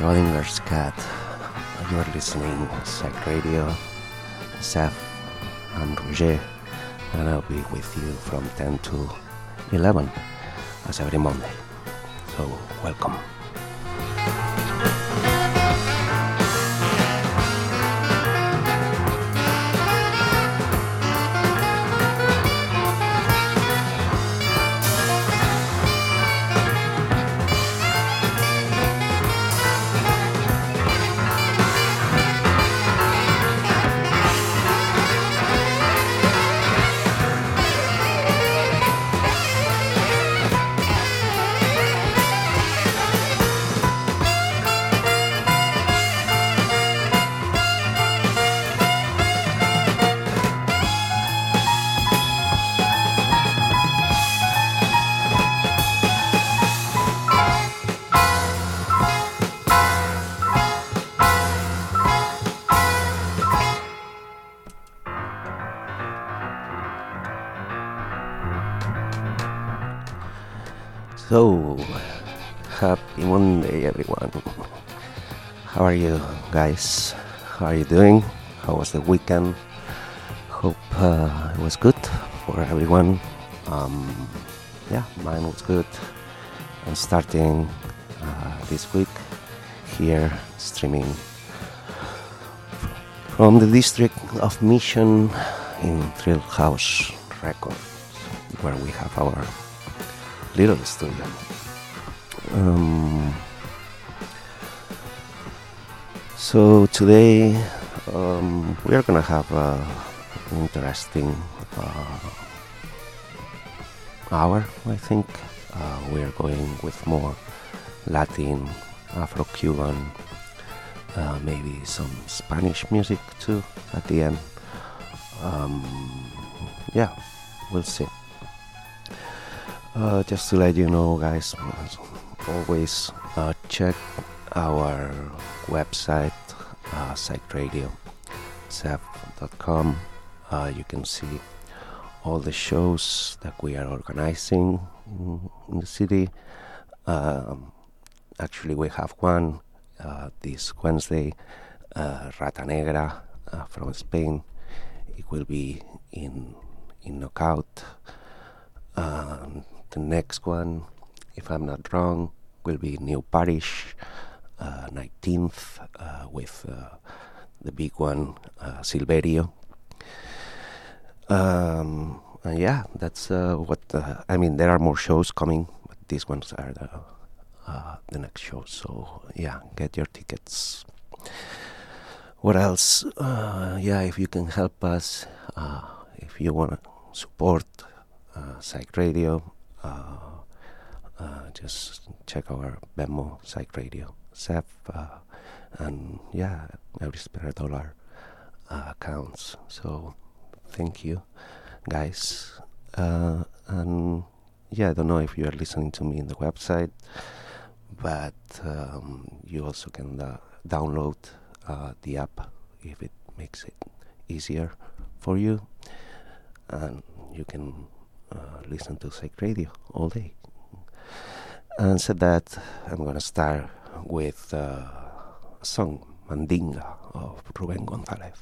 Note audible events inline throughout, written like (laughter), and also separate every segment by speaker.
Speaker 1: Schrodinger's cat. You're listening Psych Radio, Seth and Roger, and I'll be with you from 10 to 11 as every Monday. So, welcome. So, happy Monday, everyone. How are you guys? How are you doing? How was the weekend? Hope uh, it was good for everyone. Um, yeah, mine was good. I'm starting uh, this week here streaming from the district of Mission in Thrill House Records, where we have our little studio. Um, so today um, we are gonna have an interesting uh, hour. I think uh, we are going with more Latin, Afro-Cuban, uh, maybe some Spanish music too at the end. Um, yeah, we'll see. Uh, just to let you know, guys, always uh, check our website, uh. Uh, you can see all the shows that we are organizing in, in the city. Um, actually, we have one uh, this Wednesday, uh, Rata Negra uh, from Spain. It will be in in Knockout. Um, the next one, if I'm not wrong, will be New Parish, uh, 19th, uh, with uh, the big one, uh, Silverio. Um, yeah, that's uh, what I mean. There are more shows coming, but these ones are the uh, the next shows. So yeah, get your tickets. What else? yeah, if you can help us, if you want to support Psych Radio, just check our Venmo Psych Radio, SEP, uh, and yeah, every spare dollar counts. So thank you, guys. and yeah, I don't know if you are listening to me in the website, but um, you also can uh, download uh, the app if it makes it easier for you, and you can uh, listen to Psych Radio all day. And said that I'm gonna start with uh, a song, Mandinga, of Ruben Gonzalez.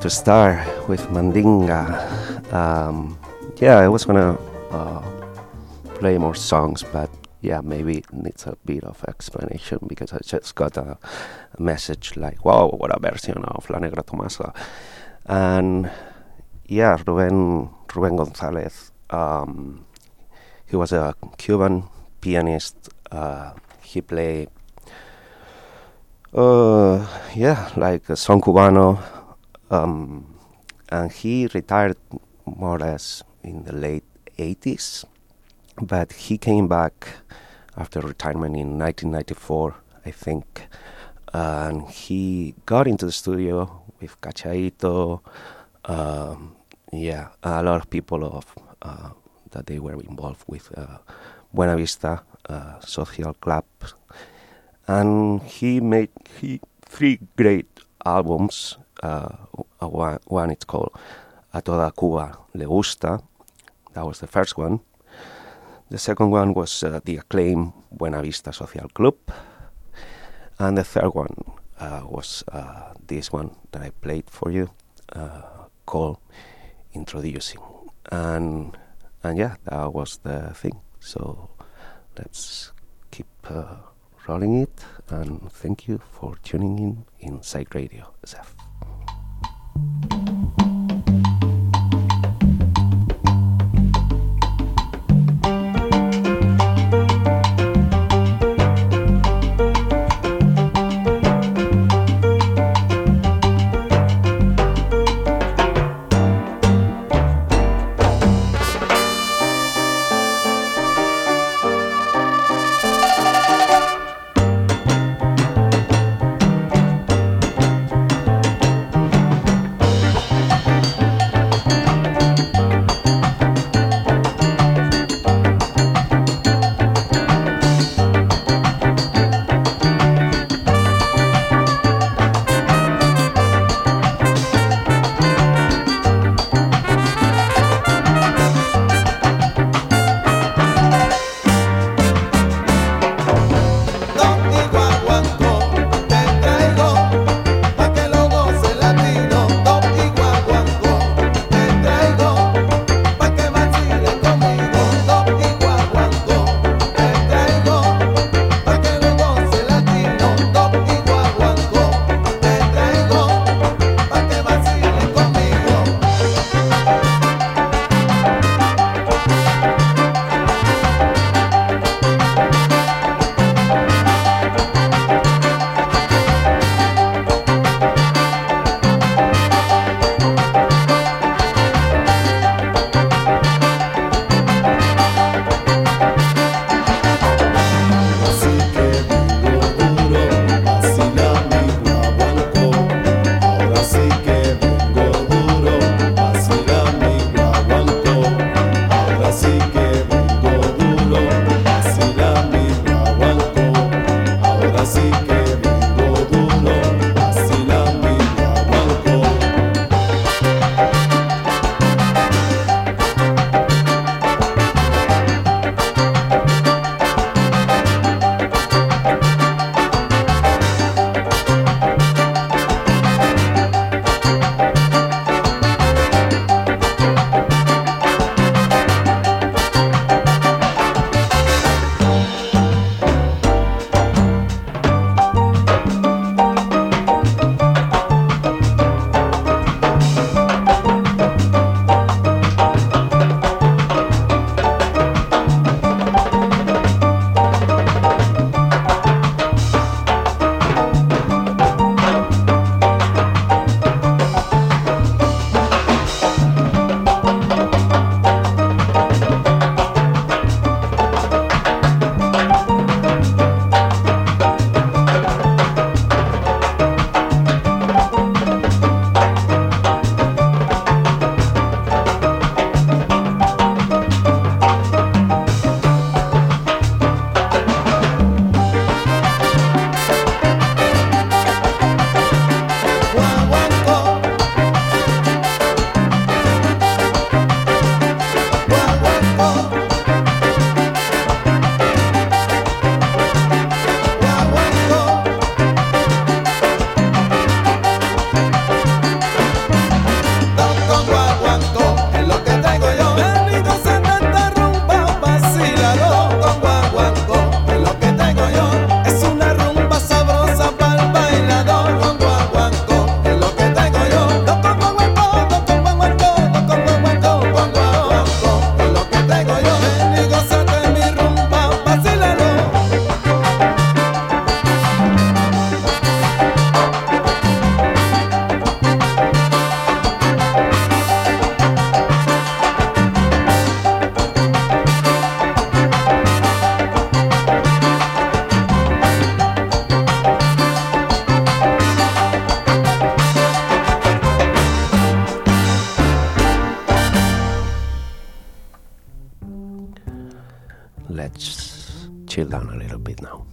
Speaker 1: To start with Mandinga. Um, yeah, I was gonna uh, play more songs, but yeah, maybe it needs a bit of explanation because I just got a, message like, wow, what a version of La Negra Tomasa. And yeah, Ruben, Ruben Gonzalez, um, he was a Cuban pianist. Uh, he played, uh, yeah, like a son cubano. Um, and he retired more or less in the late 80s but he came back after retirement in 1994, I think, and he got into the studio with Cachaito. Um, yeah, a lot of people of uh, that they were involved with uh, Buena Vista uh, Social Club, and he made he, three great albums. Uh, one, one it's called A Toda Cuba Le Gusta. That was the first one the second one was uh, the acclaimed Buena Vista Social Club. And the third one uh, was uh, this one that I played for you uh, called Introducing. And, and yeah, that was the thing. So let's keep uh, rolling it. And thank you for tuning in in Psych Radio SF thank you let's chill down a little bit now.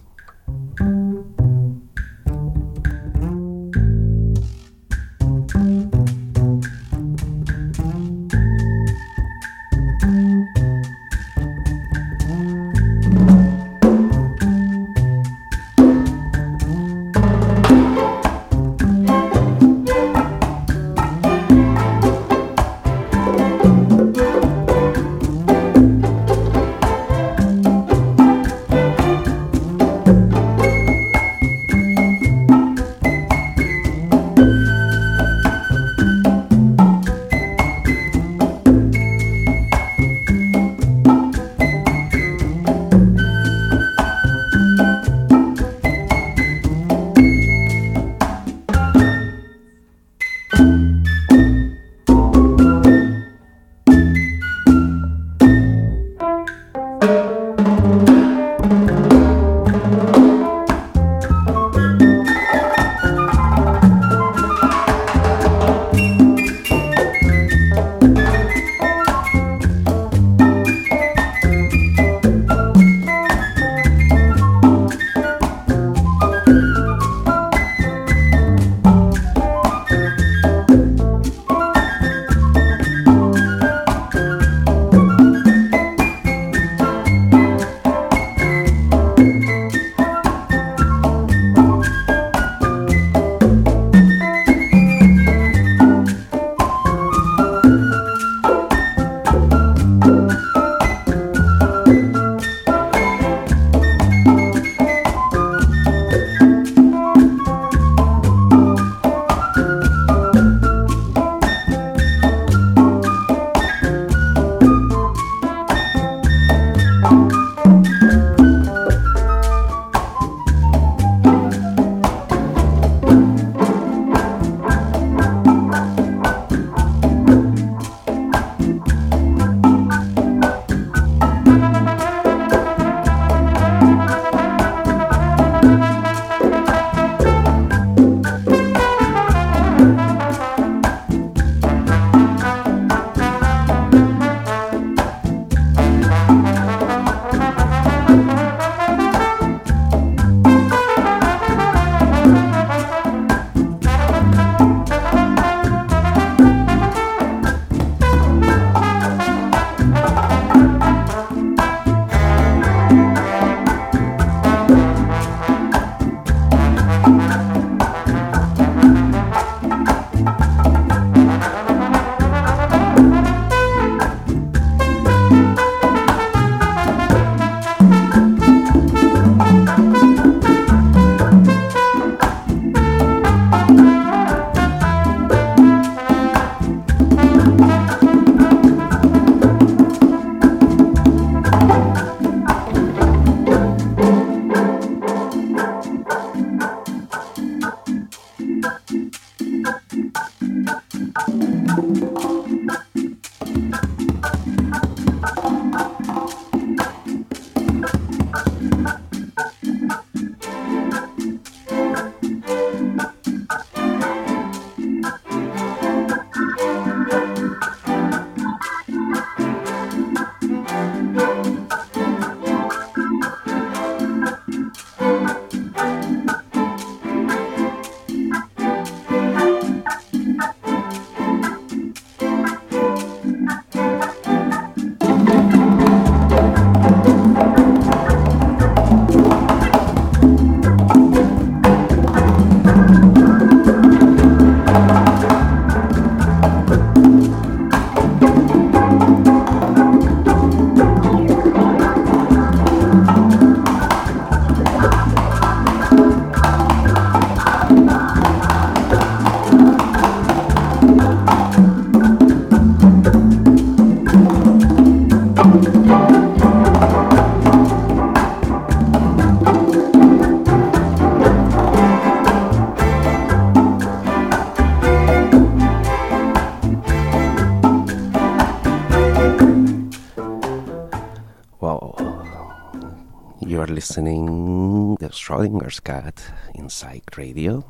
Speaker 1: Listening the Schrodinger's cat in Psych Radio,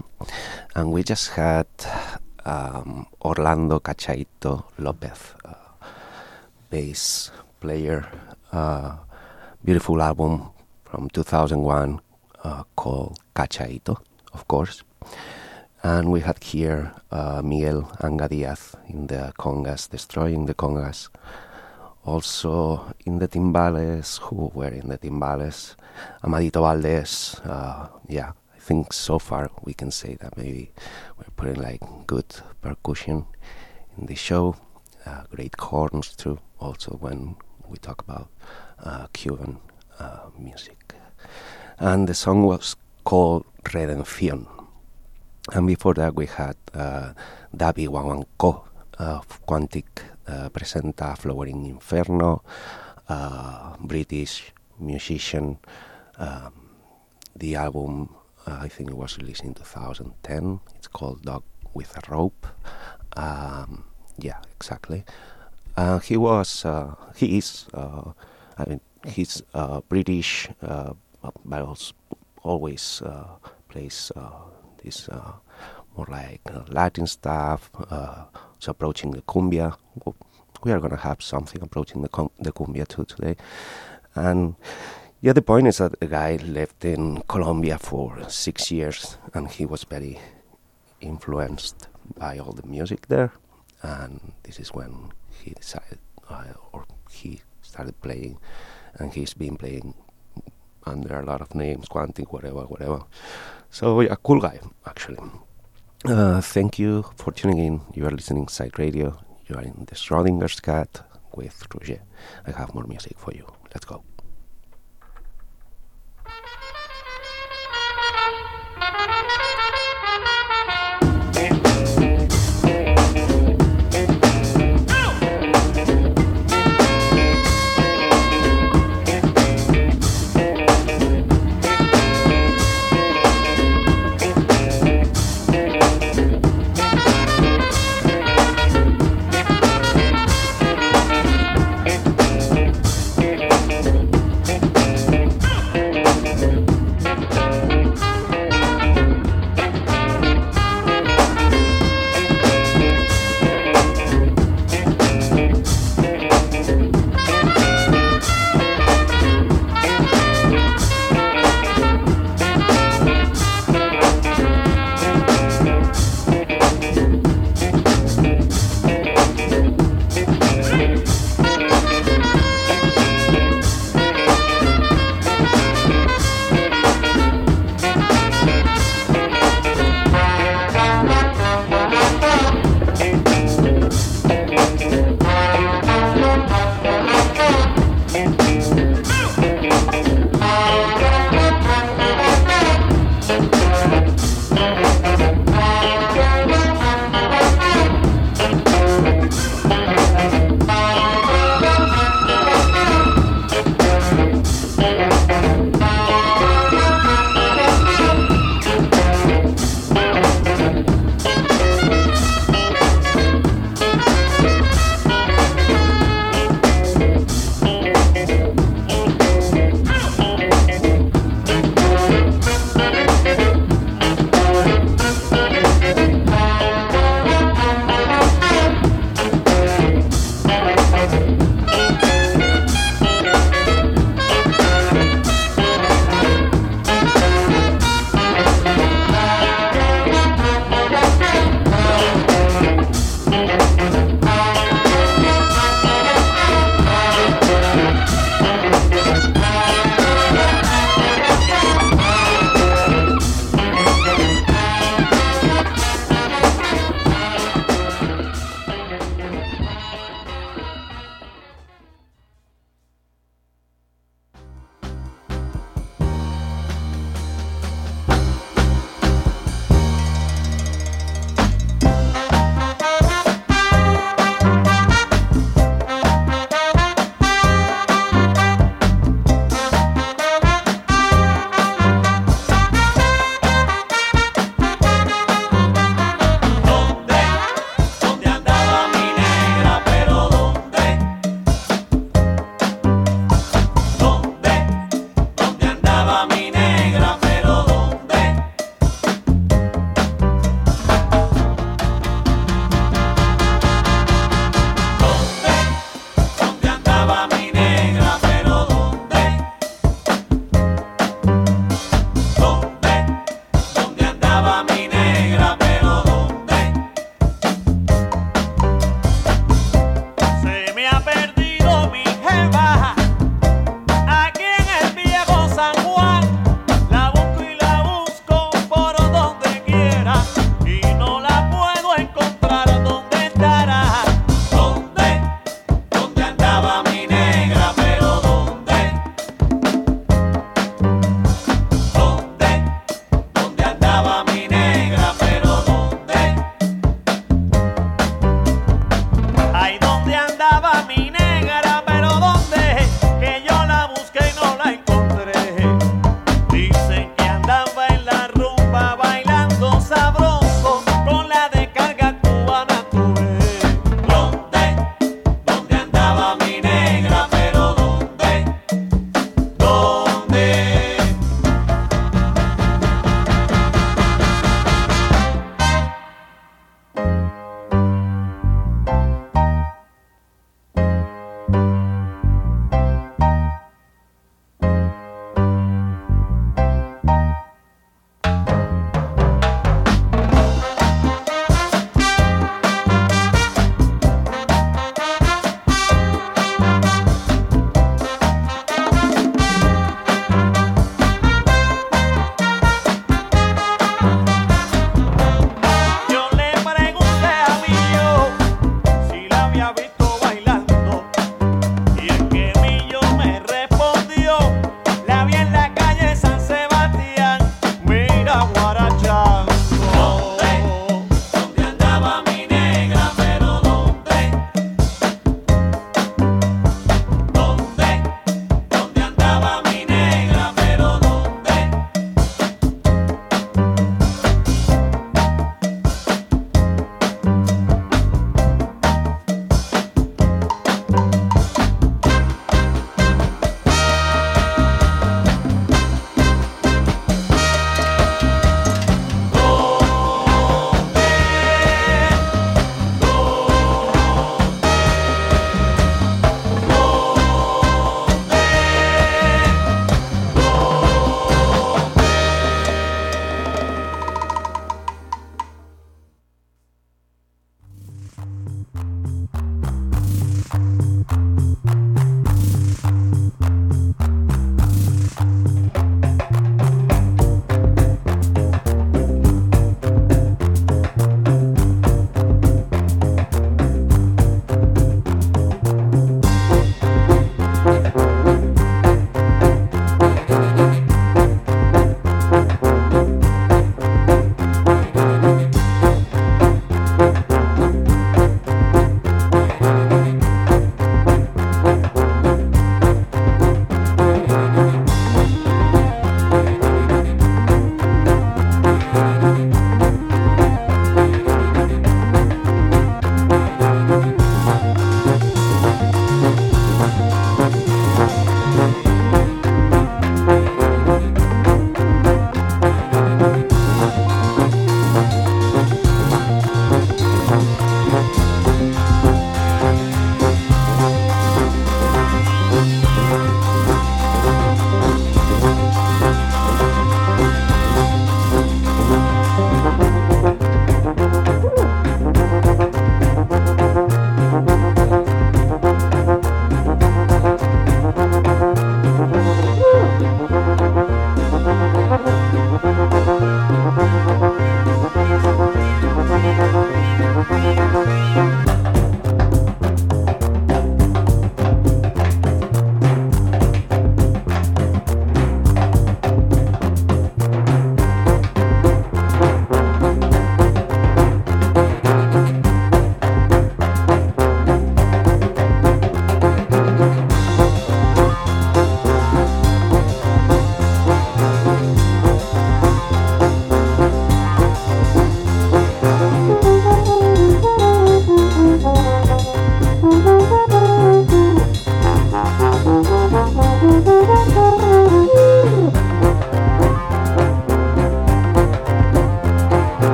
Speaker 1: and we just had um, Orlando Cachaito Lopez, uh, bass player, uh, beautiful album from 2001 uh, called Cachaito, of course. And we had here uh, Miguel Anga Diaz in the congas, destroying the congas. Also in the timbales, who were in the timbales? Amadito Valdez. Uh, yeah, I think so far we can say that maybe we're putting like good percussion in the show. Uh, great horns too. Also when we talk about uh, Cuban uh, music, and the song was called Redención. And before that, we had uh, Dub y Guaguancó of Quantic uh, Presenta Flowering Inferno, uh, British musician. Um, the album, uh, I think it was released in 2010. It's called Dog with a Rope. Um, yeah, exactly. Uh, he was, uh, he is, uh, I mean, he's British, but also always plays this more like Latin stuff. it's approaching the cumbia. We are gonna have something approaching the com- the cumbia too today, and yeah, the point is that the guy lived in Colombia for six years, and he was very influenced by all the music there, and this is when he decided, uh, or he started playing, and he's been playing under a lot of names, Quantic, whatever, whatever. So yeah, cool guy actually. Uh, thank you for tuning in. You are listening Psych Radio. You are in the Schrodinger's Cat with Roger. I have more music for you. Let's go.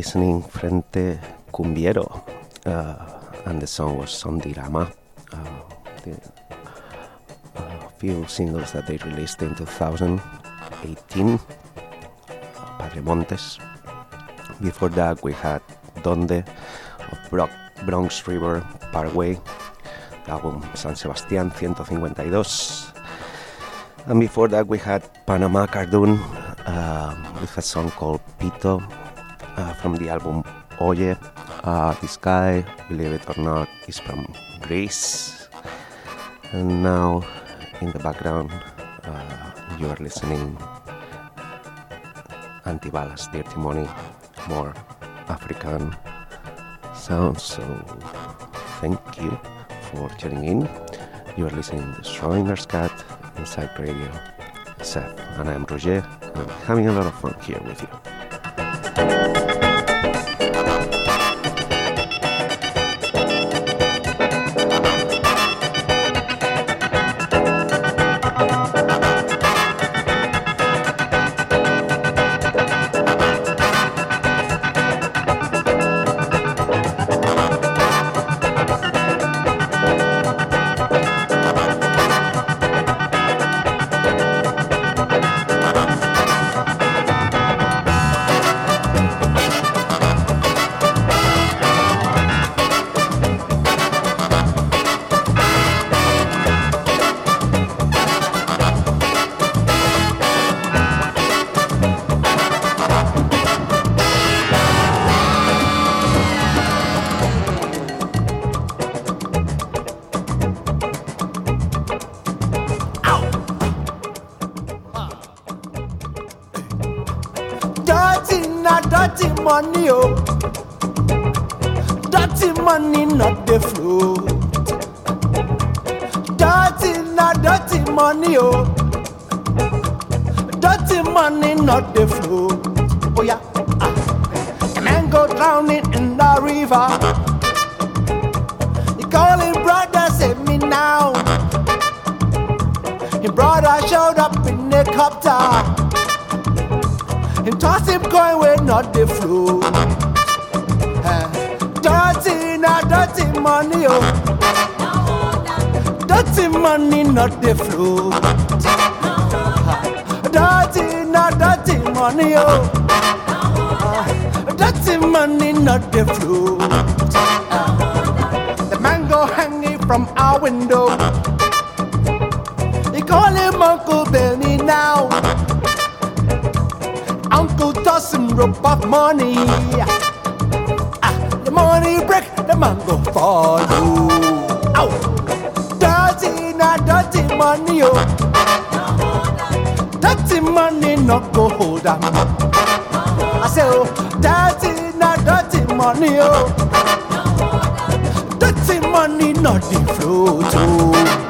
Speaker 1: Listening Frente Cumbiero, uh, and the song was Sondirama. Uh, the uh, few singles that they released in 2018, Padre Montes. Before that, we had Donde of Bro- Bronx River Parkway, the album San Sebastián 152. And before that, we had Panama Cardoon uh, with a song called Pito from the album Oye. Uh, this guy, believe it or not, is from Greece. And now, in the background, uh, you are listening Antibalas, Dirty Money, more African sounds. So, thank you for tuning in. You are listening to Schrodinger's Cat inside Radio Seth, and I am Roger. I'm having a lot of fun here with you.
Speaker 2: Not. Dirty, not dirty money, oh. Dirty money, not the flow. The mango hanging from our window. They call him Uncle Benny now. Uncle toss him rope of money. Ah, the money break, the mango follow. Ow! Not dirty money, oh. Dirty money, not go hold am. I say, oh, dirty, not dirty money, oh. Dirty money, not the flow too.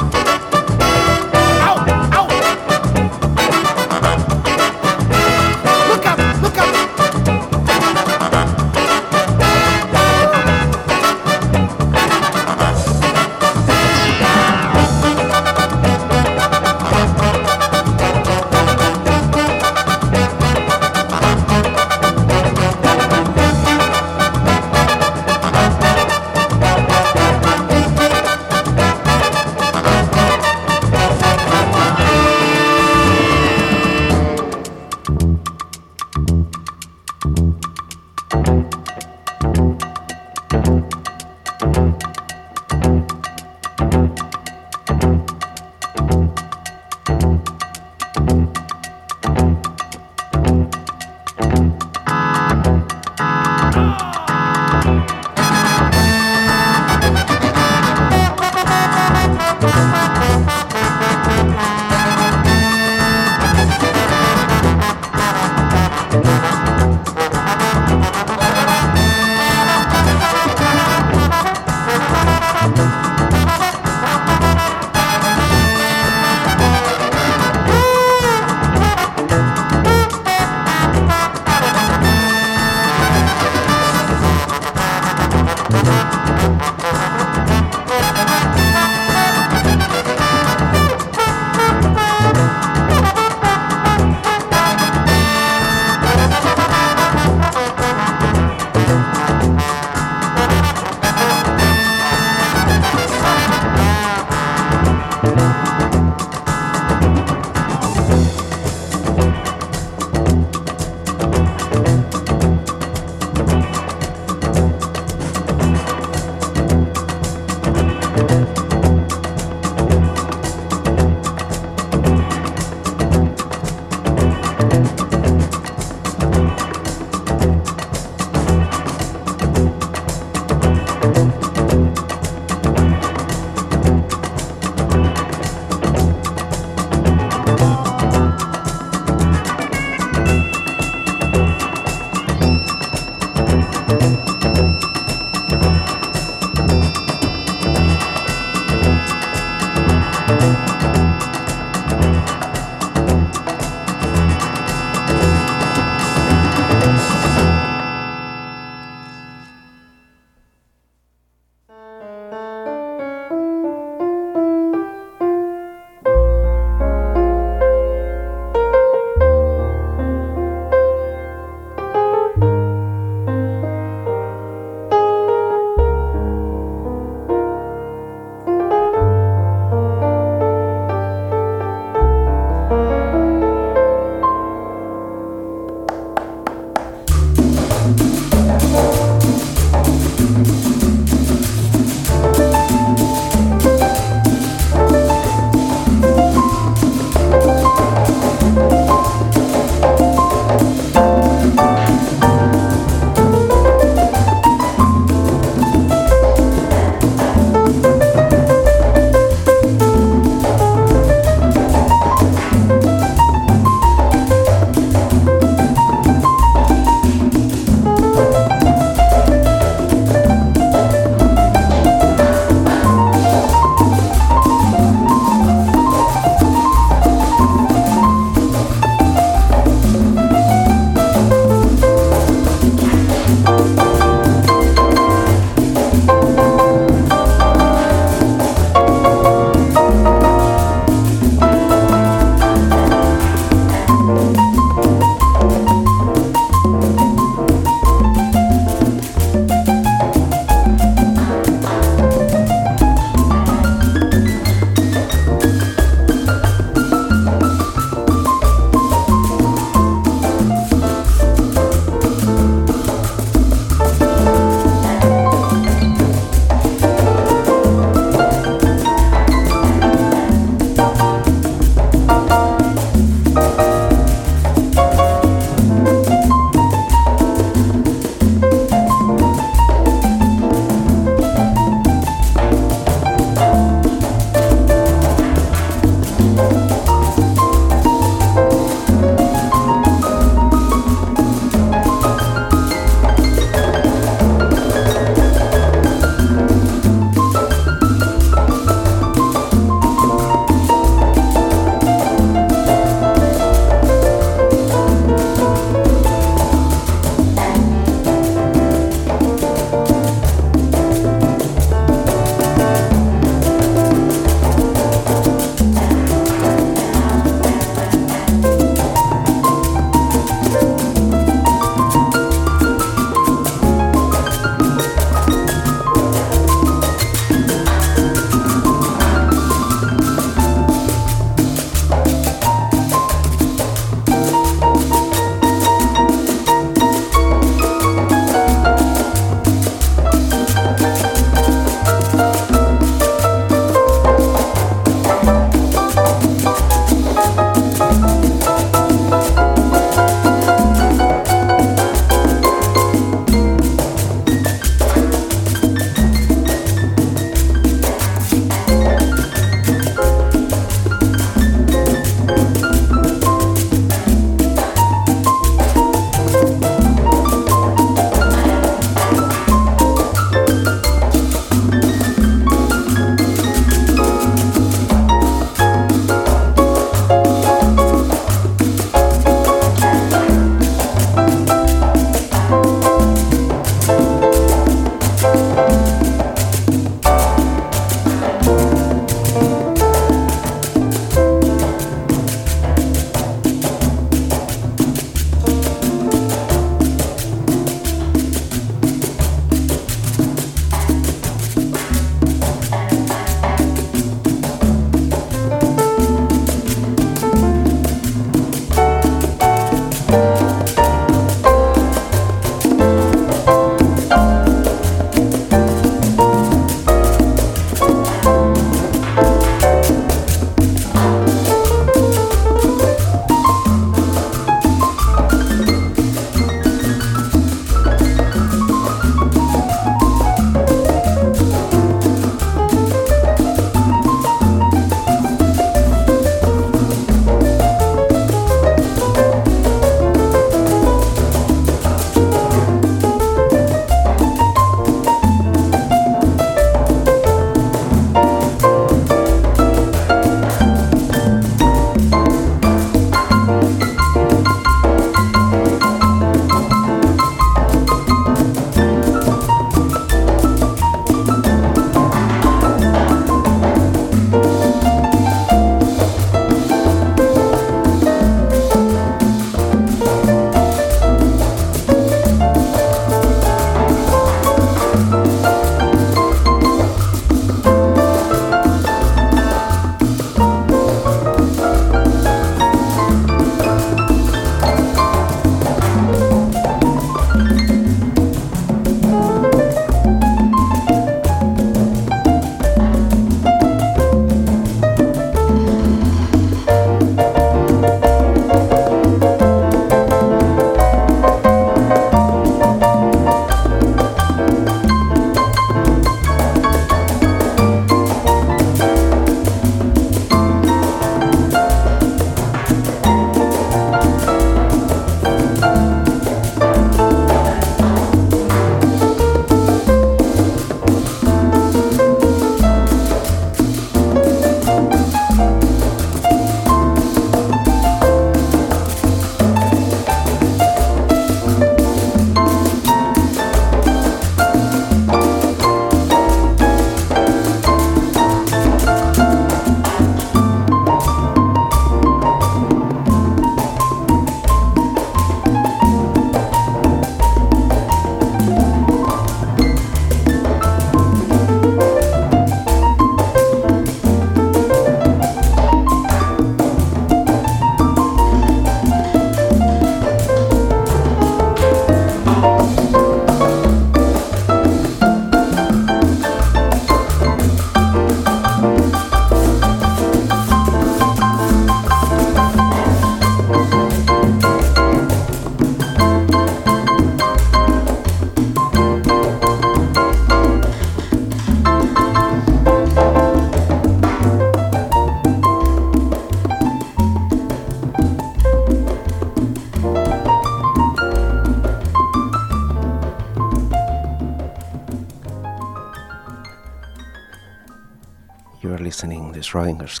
Speaker 1: Schrodinger's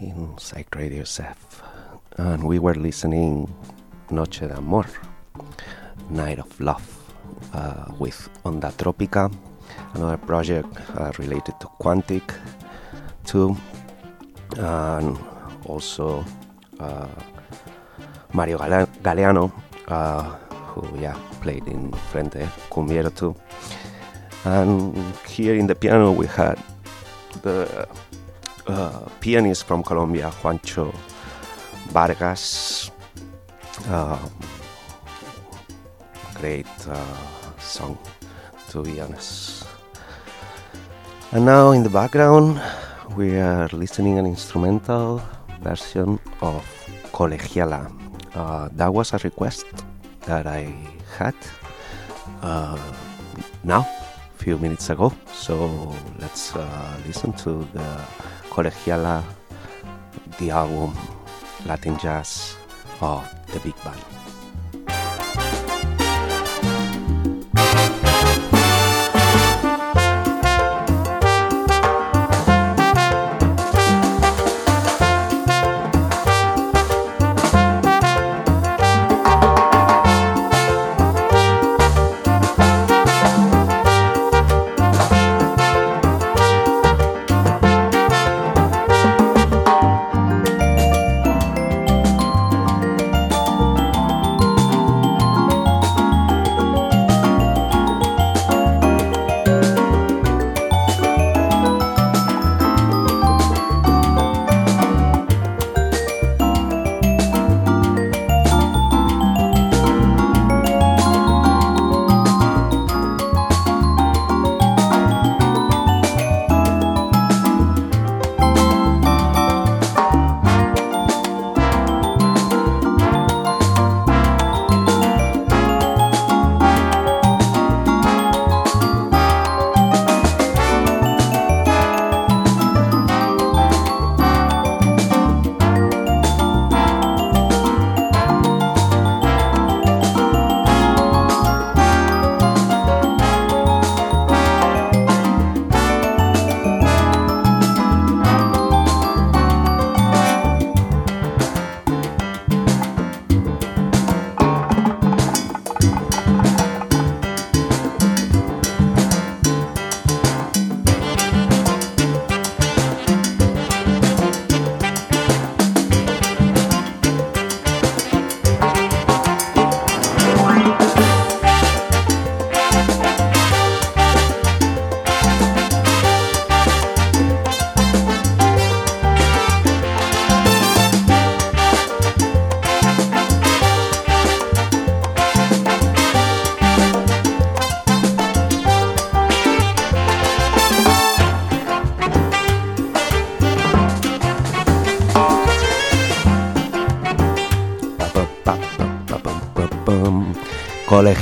Speaker 1: in Psych Radio SF. And we were listening Noche de Amor, Night of Love, uh, with Onda Tropica, another project uh, related to Quantic, too. And also uh, Mario Galeano, uh, who yeah played in Frente Cumbiero too. And here in the piano we had the uh, pianist from Colombia, Juancho Vargas. Uh, great uh, song, to be honest. And now in the background, we are listening an instrumental version of Colegiala. Uh, that was a request that I had uh, now few minutes ago. So let's uh, listen to the Colegiala, the album Latin Jazz of the Big Band.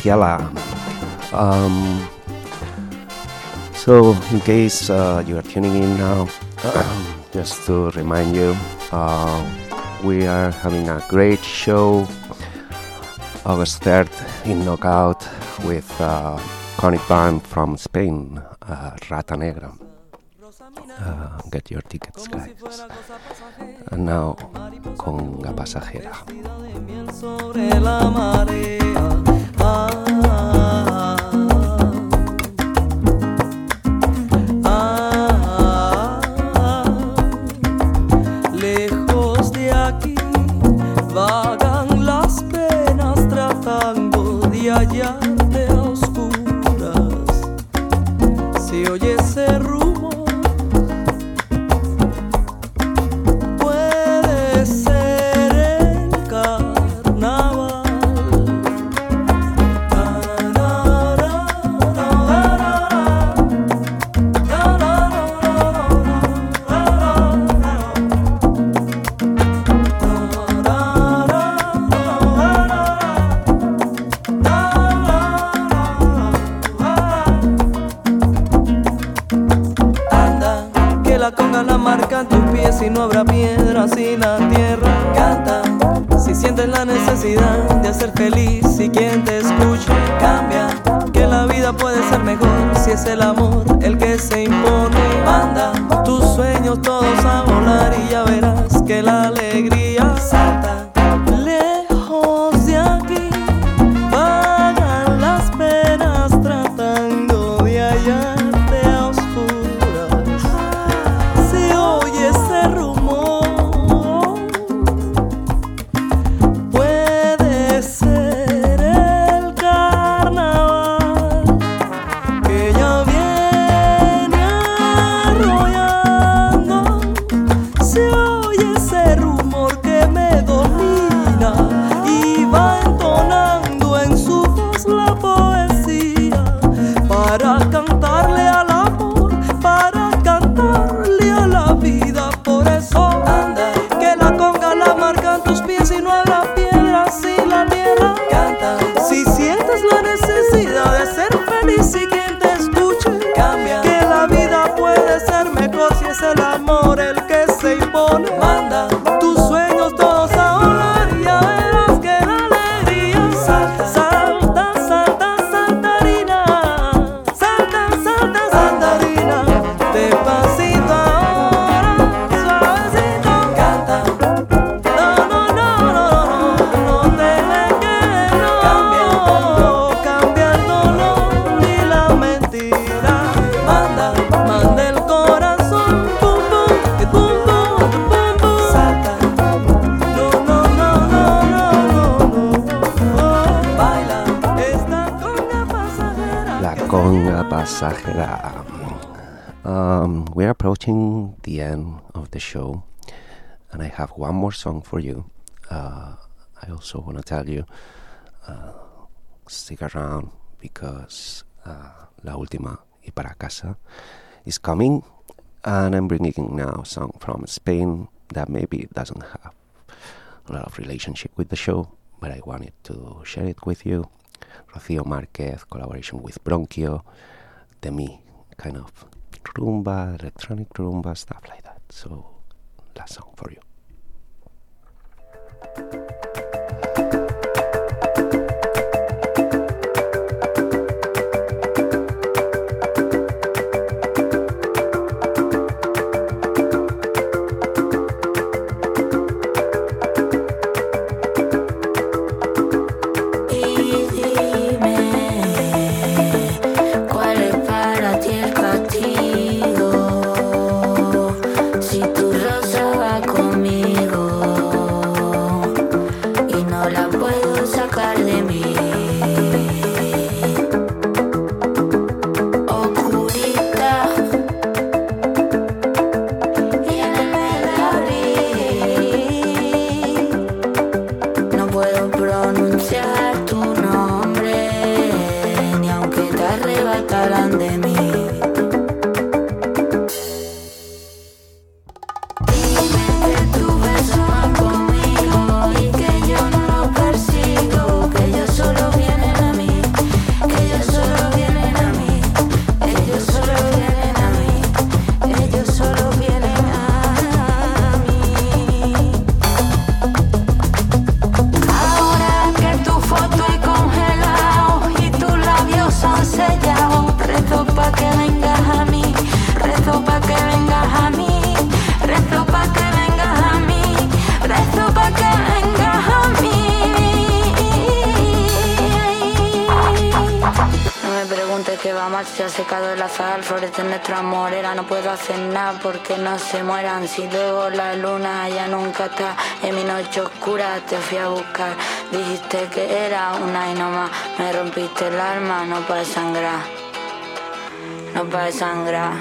Speaker 1: Colegiala. Um, so, in case uh, you are tuning in now, (clears throat) just to remind you, uh, we are having a great show August 3rd in Knockout with uh, Conic Band from Spain, uh, Rata Negra. Uh, get your tickets, guys. And now, Conga Pasajera.
Speaker 3: the show. And I have one more song for you. Uh, I also want to tell you uh, stick around because uh, La Última y Para Casa is coming. And I'm bringing now a song from Spain that maybe doesn't have a lot of relationship with the show, but I wanted to share it with you. Rocío Márquez, collaboration with Bronquio, Demi, kind of rumba, electronic rumba, stuff like that. So, last song for you.
Speaker 4: Si luego la luna ya nunca está, en mi noche oscura te fui a buscar. Dijiste que era una y no más, me rompiste el alma, no para sangrar, no para sangrar.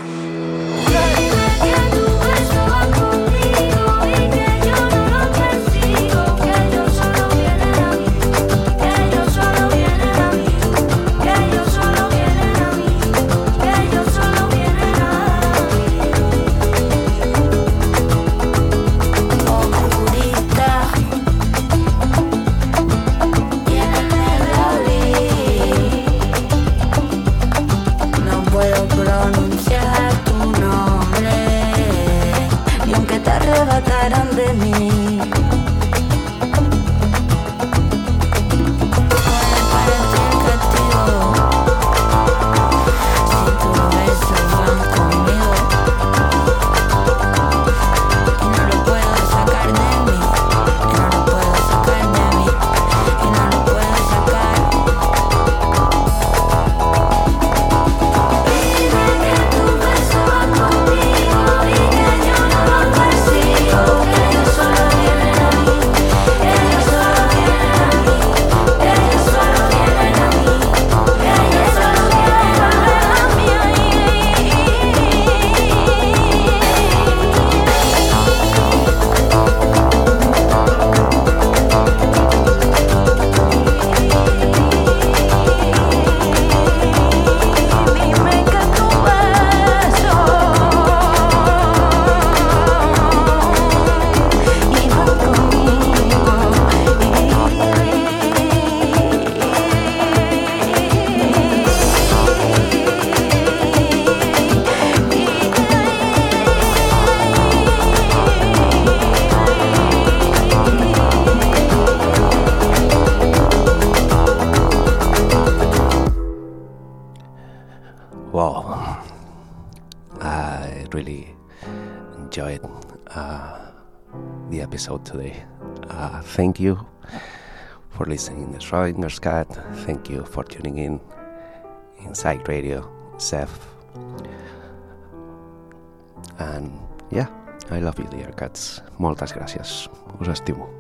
Speaker 1: Thank you for listening to Schrodinger's Cat. Thank you for tuning in Inside Radio, Seth. And yeah, I love you, dear cats. Moltes gràcies. Us estimo.